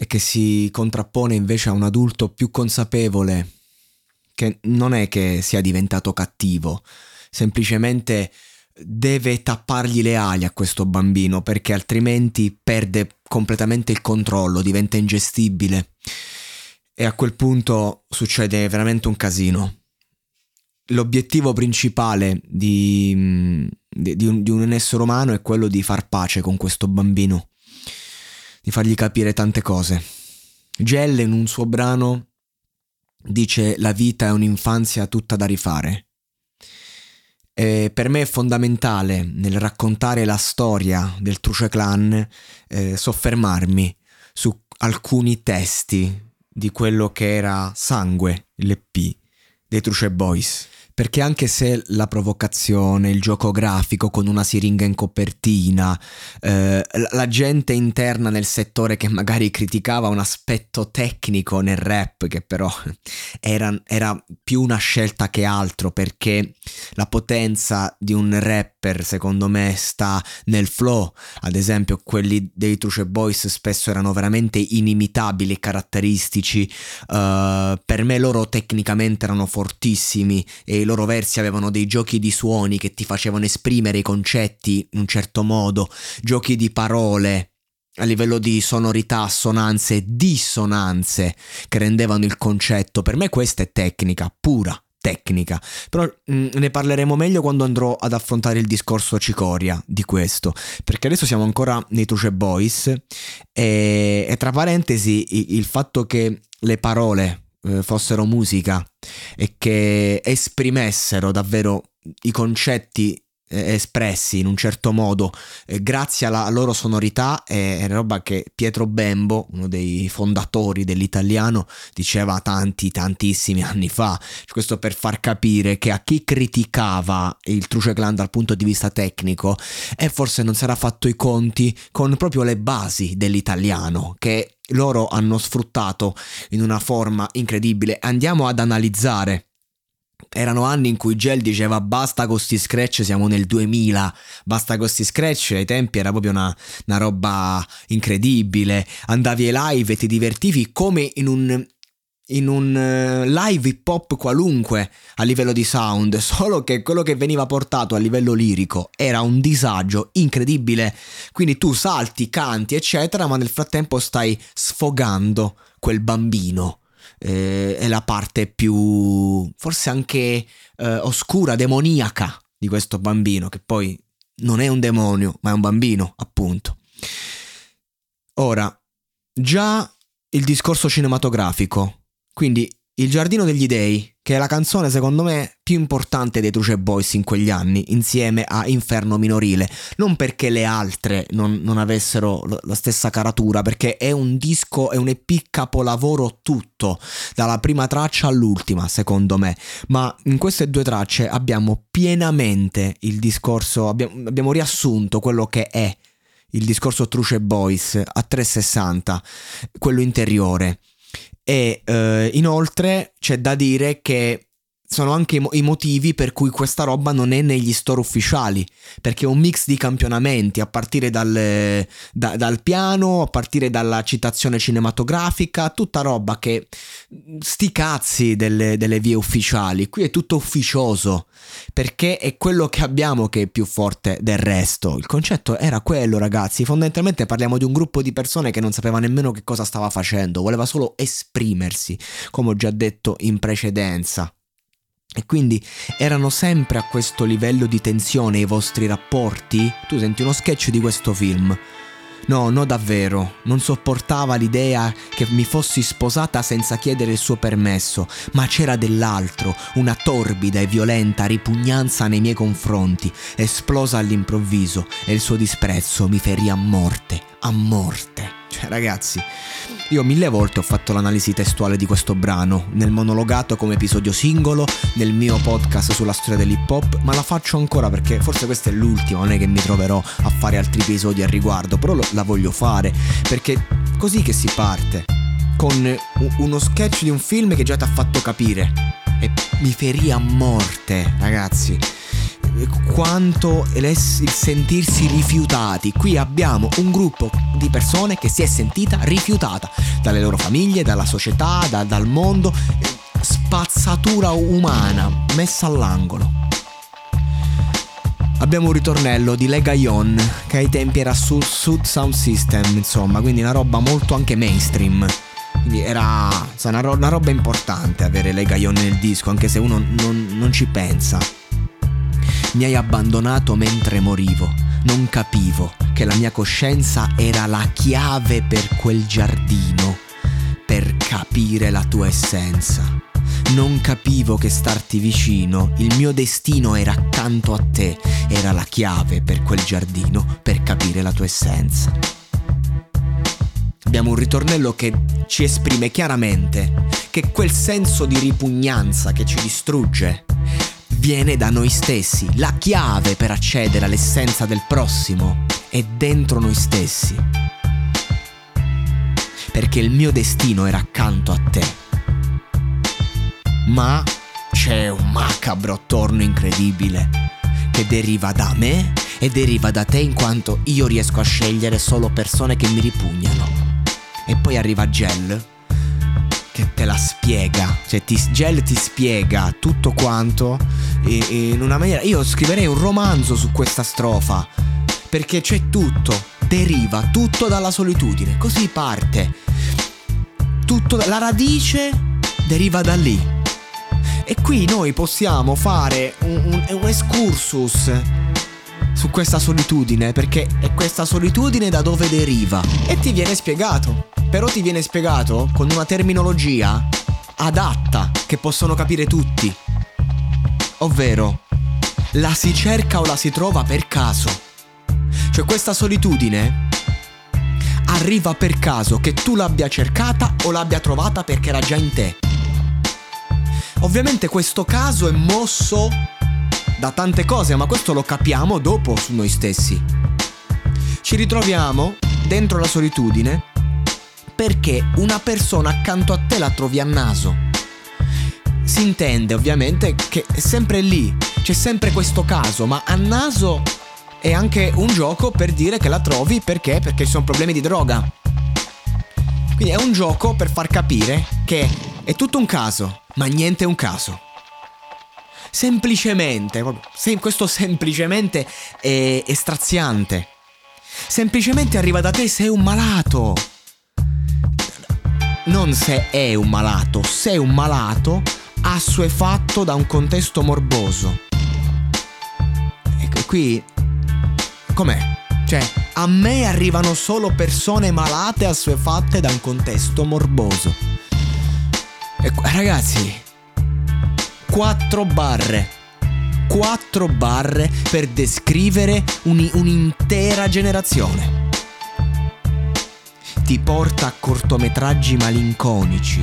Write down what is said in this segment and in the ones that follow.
e che si contrappone invece a un adulto più consapevole, che non è che sia diventato cattivo, semplicemente deve tappargli le ali a questo bambino perché altrimenti perde completamente il controllo, diventa ingestibile e a quel punto succede veramente un casino. L'obiettivo principale di, di- di un, di un essere umano è quello di far pace con questo bambino, di fargli capire tante cose. Gell in un suo brano dice la vita è un'infanzia tutta da rifare. E per me è fondamentale nel raccontare la storia del Truce Clan eh, soffermarmi su alcuni testi di quello che era Sangue, l'EP dei Truce Boys. Perché anche se la provocazione, il gioco grafico con una siringa in copertina, eh, la- gente interna nel settore che magari criticava un aspetto tecnico nel rap, che però era, era più una scelta che altro, perché la potenza di un rapper secondo me sta nel flow. Ad esempio quelli dei Truce Boys spesso erano veramente inimitabili e caratteristici. Uh, per me loro tecnicamente erano fortissimi e i loro versi avevano dei giochi di suoni che ti facevano esprimere i concetti in un certo modo, giochi di parole a livello di sonorità, assonanze, dissonanze che rendevano il concetto. Per me questa è tecnica, pura tecnica. Però mm, ne parleremo meglio quando andrò ad affrontare il discorso cicoria di questo, perché adesso siamo ancora nei Truce Boys e, e tra parentesi i- il fatto che le parole fossero musica e che esprimessero davvero i concetti eh, espressi in un certo modo eh, grazie alla loro sonorità è, è roba che Pietro Bembo, uno dei fondatori dell'italiano, diceva tanti tantissimi anni fa. Questo per far capire che a chi criticava il Truce Clan dal punto di vista tecnico e forse non era fatto i conti con proprio le basi dell'italiano che loro hanno sfruttato in una forma incredibile. Andiamo ad analizzare. Erano anni in cui Gel diceva basta con sti scratch, siamo nel 2000, basta con sti scratch, ai tempi era proprio una, una roba incredibile, andavi ai live e ti divertivi come in un, in un eh, live hip hop qualunque a livello di sound, solo che quello che veniva portato a livello lirico era un disagio incredibile, quindi tu salti, canti eccetera, ma nel frattempo stai sfogando quel bambino. Eh, è la parte più forse anche eh, oscura, demoniaca di questo bambino, che poi non è un demonio, ma è un bambino, appunto. Ora, già il discorso cinematografico, quindi Il giardino degli dei, che è la canzone secondo me più importante dei Truce Boys in quegli anni, insieme a Inferno minorile, non perché le altre non, non avessero lo- la stessa caratura, perché è un disco, è un EP capolavoro tutto, dalla prima traccia all'ultima secondo me, ma in queste due tracce abbiamo pienamente il discorso, abbiamo, abbiamo riassunto quello che è il discorso Truce Boys a 360, quello interiore. E eh, inoltre c'è da dire che sono anche i mo- i motivi per cui questa roba non è negli store ufficiali, perché è un mix di campionamenti a partire dal, da- dal piano, a partire dalla citazione cinematografica, tutta roba che sti cazzi delle, delle vie ufficiali, qui è tutto ufficioso, perché è quello che abbiamo che è più forte del resto. Il concetto era quello, ragazzi, fondamentalmente parliamo di un gruppo di persone che non sapeva nemmeno che cosa stava facendo, voleva solo esprimersi, come ho già detto in precedenza. E quindi erano sempre a questo livello di tensione i vostri rapporti? Tu senti uno sketch di questo film. No, no davvero, non sopportava l'idea che mi fossi sposata senza chiedere il suo permesso, ma c'era dell'altro, una torbida e violenta ripugnanza nei miei confronti, esplosa all'improvviso e il suo disprezzo mi ferì a morte, a morte. Cioè ragazzi, io mille volte ho fatto l'analisi testuale di questo brano, nel monologato come episodio singolo, nel mio podcast sulla storia dell'hip hop, ma la faccio ancora perché forse questa è l'ultima, non è che mi troverò a fare altri episodi al riguardo, però lo- la voglio fare, perché così che si parte, con uno sketch di un film che già ti ha fatto capire, e mi ferì a morte, ragazzi quanto il sentirsi rifiutati. Qui abbiamo un gruppo di persone che si è sentita rifiutata dalle loro famiglie, dalla società, da- dal mondo. Spazzatura umana messa all'angolo. Abbiamo un ritornello di Lega Ion che ai tempi era su Sud Sound System, insomma, quindi una roba molto anche mainstream. Quindi era una, una roba importante avere Lega Ion nel disco, anche se uno non, non ci pensa. Mi hai abbandonato mentre morivo. Non capivo che la mia coscienza era la chiave per quel giardino, per capire la tua essenza. Non capivo che starti vicino, il mio destino era accanto a te, era la chiave per quel giardino, per capire la tua essenza. Abbiamo un ritornello che ci esprime chiaramente che quel senso di ripugnanza che ci distrugge viene da noi stessi. La chiave per accedere all'essenza del prossimo è dentro noi stessi. Perché il mio destino era accanto a te. Ma c'è un macabro torno incredibile che deriva da me e deriva da te in quanto io riesco a scegliere solo persone che mi ripugnano. E poi arriva Gel spiega, cioè ti, Gel ti spiega tutto quanto e- e in una maniera... Io scriverei un romanzo su questa strofa, perché c'è tutto, deriva tutto dalla solitudine, così parte. Tutto, la radice deriva da lì. E qui noi possiamo fare un, un- un excursus su questa solitudine, perché è questa solitudine da dove deriva. E ti viene spiegato. Però ti viene spiegato con una terminologia adatta, che possono capire tutti. Ovvero, la si cerca o la si trova per caso. Cioè questa solitudine arriva per caso che tu l'abbia cercata o l'abbia trovata perché era già in te. Ovviamente questo caso è mosso da tante cose, ma questo lo capiamo dopo su noi stessi. Ci ritroviamo dentro la solitudine perché una persona accanto a te la trovi a naso. Si intende ovviamente che è sempre lì, c'è sempre questo caso, ma a naso è anche un gioco per dire che la trovi perché? Perché ci sono problemi di droga. Quindi è un gioco per far capire che è tutto un caso, ma niente è un caso. Semplicemente, questo semplicemente è, è straziante. Semplicemente arriva da te sei un malato. Non se è un malato, sei un malato assuefatto da un contesto morboso. E qui com'è? Cioè, a me arrivano solo persone malate assuefatte da un contesto morboso. E qu- ragazzi, quattro barre. Quattro barre per descrivere uni- un'intera generazione. Ti porta a cortometraggi malinconici,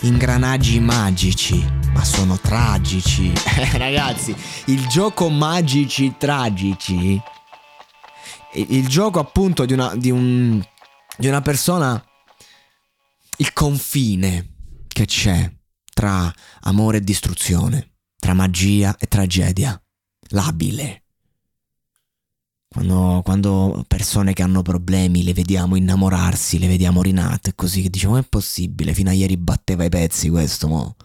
ingranaggi magici, ma sono tragici. Eh, ragazzi, il gioco magici tragici il gioco appunto di una, di un, di una persona, il confine che c'è tra amore e distruzione. tra magia e tragedia. Labile. Quando, quando, persone che hanno problemi le vediamo innamorarsi, le vediamo rinate, così che diciamo: è possibile? Fino a ieri batteva i pezzi questo, mo.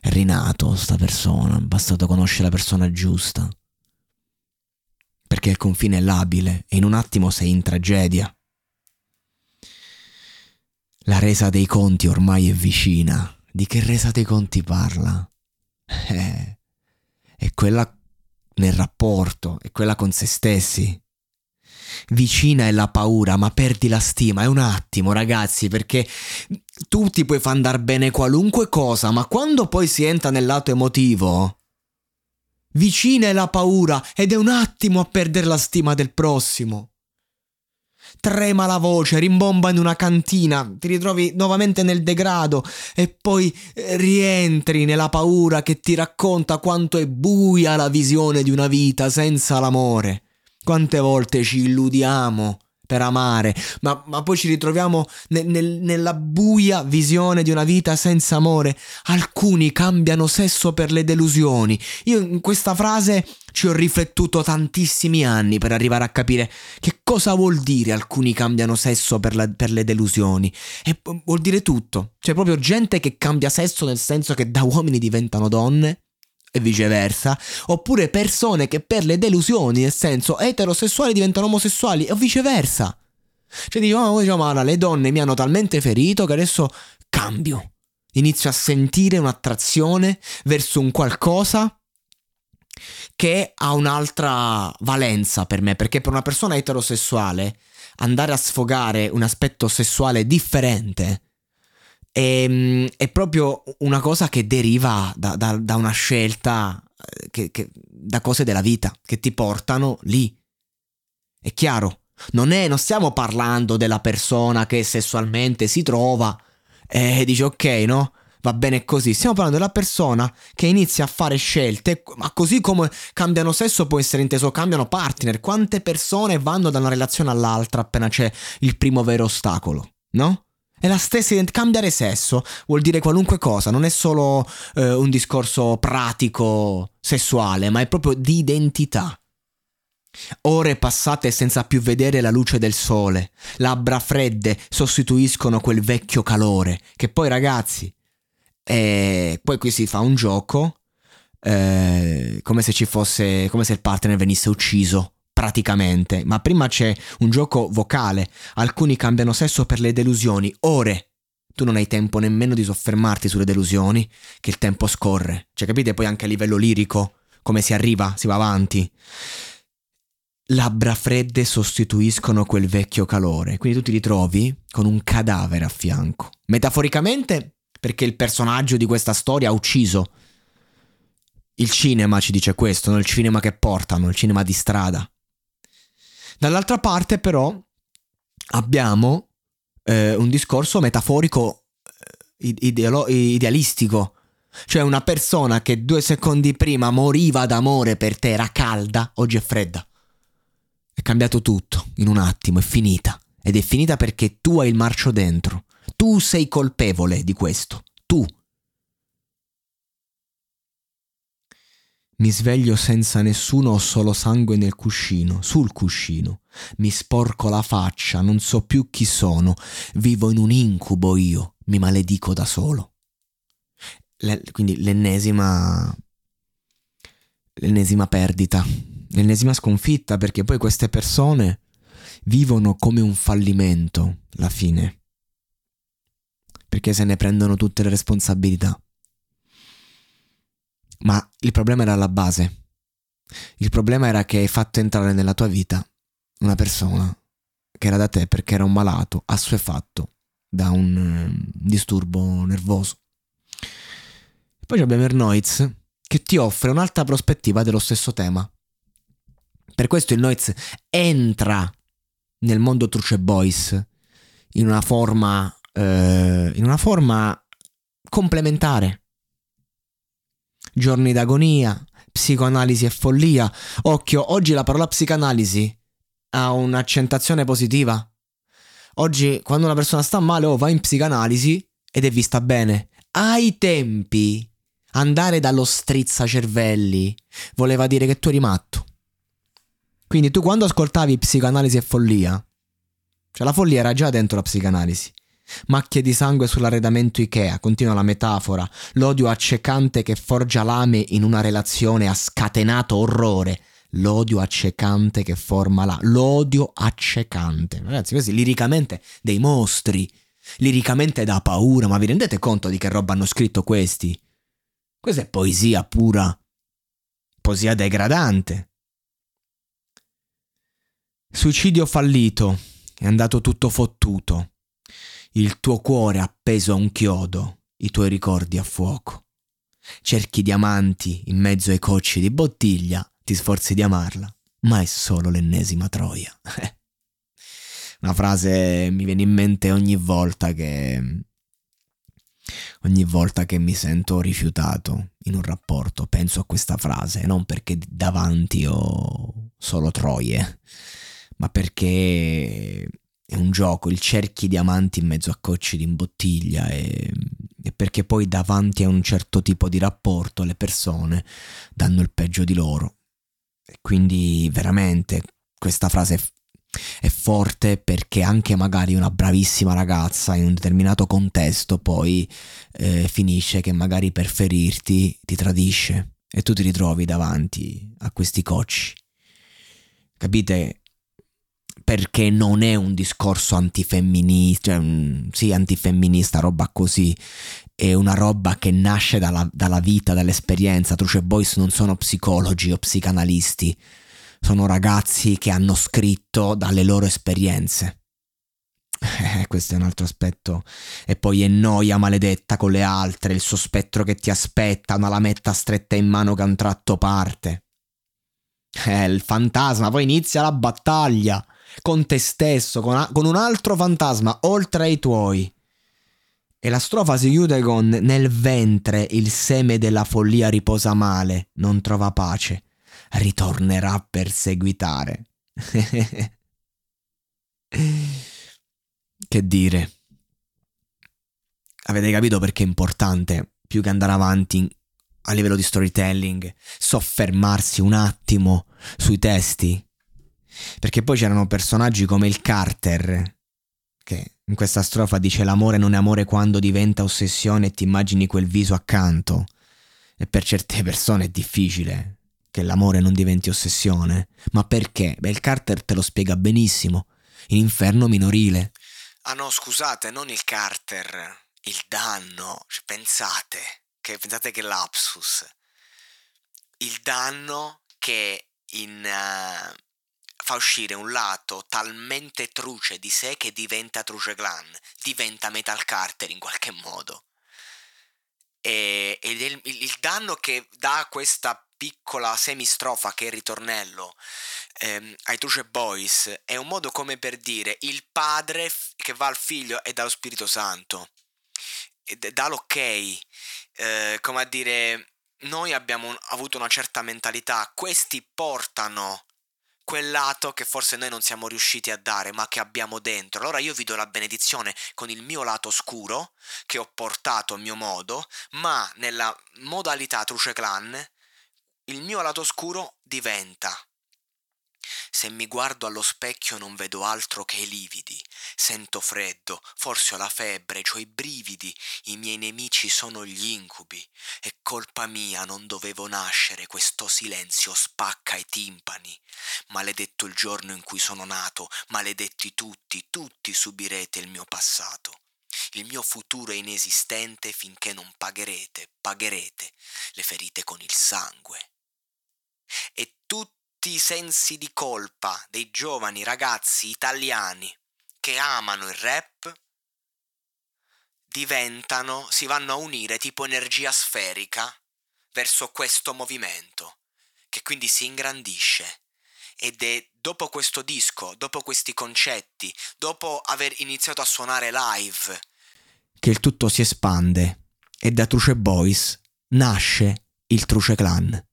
È rinato sta persona, bastato conoscere la persona giusta. Perché il confine è labile e in un attimo sei in tragedia. La resa dei conti ormai è vicina. Di che resa dei conti parla? Eh, è quella nel rapporto, è quella con se stessi. Vicina è la paura, ma perdi la stima. È un attimo, ragazzi, perché tu ti puoi far andare bene qualunque cosa, ma quando poi si entra nel lato emotivo, vicina è la paura ed è un attimo a perdere la stima del prossimo. Trema la voce, rimbomba in una cantina, ti ritrovi nuovamente nel degrado e poi eh, rientri nella paura che ti racconta quanto è buia la visione di una vita senza l'amore. Quante volte ci illudiamo per amare, ma, ma poi ci ritroviamo nel, nel, nella buia visione di una vita senza amore. Alcuni cambiano sesso per le delusioni. Io in questa frase ci ho riflettuto tantissimi anni per arrivare a capire che cosa vuol dire alcuni cambiano sesso per, la, per le delusioni. E vuol dire tutto. C'è proprio gente che cambia sesso nel senso che da uomini diventano donne e viceversa, oppure persone che per le delusioni, nel senso eterosessuali diventano omosessuali o viceversa. Cioè diciamo, oh, diciamo allora, le donne mi hanno talmente ferito che adesso cambio. Inizio a sentire un'attrazione verso un qualcosa che ha un'altra valenza per me, perché per una persona eterosessuale andare a sfogare un aspetto sessuale differente è, ehm, è proprio una cosa che deriva da, da, da una scelta, eh, che, che, da cose della vita, che ti portano lì. È chiaro, non, è, non stiamo parlando della persona che sessualmente si trova e dice ok, no? va bene così. Stiamo parlando della persona che inizia a fare scelte, ma così come cambiano sesso può essere inteso cambiano partner. Quante persone vanno da una relazione all'altra appena c'è il primo vero ostacolo, no? È la stessa identità. Cambiare sesso vuol dire qualunque cosa, non è solo eh, un discorso pratico sessuale, ma è proprio di identità. Ore passate senza più vedere la luce del sole, labbra fredde sostituiscono quel vecchio calore, che poi ragazzi, eh, poi qui si fa un gioco, eh, come se ci fosse, come se il partner venisse ucciso praticamente, ma prima c'è un gioco vocale, alcuni cambiano sesso per le delusioni, ore. Tu non hai tempo nemmeno di soffermarti sulle delusioni, che il tempo scorre. Cioè, capite poi anche a livello lirico come si arriva, si va avanti. Labbra fredde sostituiscono quel vecchio calore, quindi tu ti ritrovi con un cadavere a fianco. Metaforicamente, perché il personaggio di questa storia ha ucciso. Il cinema ci dice questo, no? il cinema che portano, il cinema di strada. Dall'altra parte però abbiamo eh, un discorso metaforico eh, ideolo- idealistico. Cioè una persona che due secondi prima moriva d'amore per te, era calda, oggi è fredda. È cambiato tutto, in un attimo, è finita. Ed è finita perché tu hai il marcio dentro. Tu sei colpevole di questo. Tu. Mi sveglio senza nessuno, ho solo sangue nel cuscino, sul cuscino. Mi sporco la faccia, non so più chi sono. Vivo in un incubo io, mi maledico da solo. Le, quindi l'ennesima. l'ennesima perdita, l'ennesima sconfitta, perché poi queste persone vivono come un fallimento la fine. Perché se ne prendono tutte le responsabilità. Ma il problema era alla base. Il problema era che hai fatto entrare nella tua vita una persona che era da te perché era un malato, assuefatto da un um, disturbo nervoso. Poi abbiamo il che ti offre un'altra prospettiva dello stesso tema. Per questo il Noiz entra nel mondo Truce Boys in una forma, eh, in una forma complementare giorni d'agonia, psicoanalisi e follia. Occhio, oggi la parola psicanalisi ha un'accentazione positiva. Oggi, quando una persona sta male, oh, va in psicanalisi ed è vista bene. Ai tempi, Andare dallo strizzacervelli voleva dire che tu eri matto. Quindi tu quando ascoltavi psicoanalisi e follia, cioè la follia era già dentro la psicanalisi. Macchie di sangue sull'arredamento Ikea, continua la metafora. L'odio accecante che forgia lame in una relazione ha scatenato orrore. L'odio accecante che forma la... L'odio accecante. Ragazzi, questi liricamente dei mostri. Liricamente da paura, ma vi rendete conto di che roba hanno scritto questi? Questa è poesia pura. Poesia degradante. Suicidio fallito. È andato tutto fottuto il tuo cuore appeso a un chiodo, i tuoi ricordi a fuoco. Cerchi diamanti in mezzo ai cocci di bottiglia, ti sforzi di amarla, ma è solo l'ennesima troia. Una frase mi viene in mente ogni volta che ogni volta che mi sento rifiutato in un rapporto, penso a questa frase, non perché davanti ho solo troie, ma perché è un gioco, il cerchi diamanti in mezzo a cocci di bottiglia e, e, perché poi davanti a un certo tipo di rapporto le persone danno il peggio di loro. E quindi veramente questa frase è forte perché anche magari una bravissima ragazza in un determinato contesto poi eh, finisce che magari per ferirti ti tradisce e tu ti ritrovi davanti a questi cocci. Capite? Perché non è un discorso antifemminista, cioè, um, sì, antifemminista, roba così, è una roba che nasce dalla, dalla vita, dall'esperienza. Truce Boys non sono psicologi o psicanalisti, sono ragazzi che hanno scritto dalle loro esperienze. Eh, questo è un altro aspetto. E poi è noia maledetta con le altre, il suo spettro che ti aspetta, una lametta stretta in mano che a un tratto parte. Eh, il fantasma, poi inizia la battaglia con te stesso, con, con un altro fantasma oltre ai tuoi. E la strofa si chiude con Nel ventre il seme della follia riposa male, non trova pace, ritornerà a perseguitare. che dire? Avete capito perché è importante, più che andare avanti a livello di storytelling, soffermarsi un attimo sui testi? Perché poi c'erano personaggi come il Carter, che in questa strofa dice l'amore non è amore quando diventa ossessione e ti immagini quel viso accanto. E per certe persone è difficile che l'amore non diventi ossessione. Ma perché? Beh, il Carter te lo spiega benissimo. In Inferno minorile. Ah no, scusate, non il Carter. Il danno. Cioè, pensate. Che, pensate che lapsus. Il danno che in, uh, fa uscire un lato talmente truce di sé che diventa Truce Clan, diventa Metal Carter in qualche modo. E, ed il, il, danno che dà questa piccola semistrofa che è il ritornello ehm, ai Truce Boys è un modo come per dire il padre che va al figlio e dallo Spirito Santo, e dà l'ok, eh, come a dire noi abbiamo avuto una certa mentalità, questi portano quel lato che forse noi non siamo riusciti a dare, ma che abbiamo dentro. Allora io vi do la benedizione con il mio lato scuro, che ho portato a mio modo, ma nella modalità Truce Clan, il mio lato scuro diventa se mi guardo allo specchio non vedo altro che i lividi, sento freddo, forse ho la febbre, ho i brividi, i miei nemici sono gli incubi. È colpa mia, non dovevo nascere, questo silenzio spacca i timpani. Maledetto il giorno in cui sono nato, maledetti tutti, tutti subirete il mio passato. Il mio futuro è inesistente finché non pagherete, pagherete le ferite con il sangue. E tutti tutti i sensi di colpa dei giovani ragazzi italiani che amano il rap diventano, si vanno a unire tipo energia sferica verso questo movimento, che quindi si ingrandisce. Ed è dopo questo disco, dopo questi concetti, dopo aver iniziato a suonare live, che il tutto si espande e da Truce Boys nasce il Truce Clan.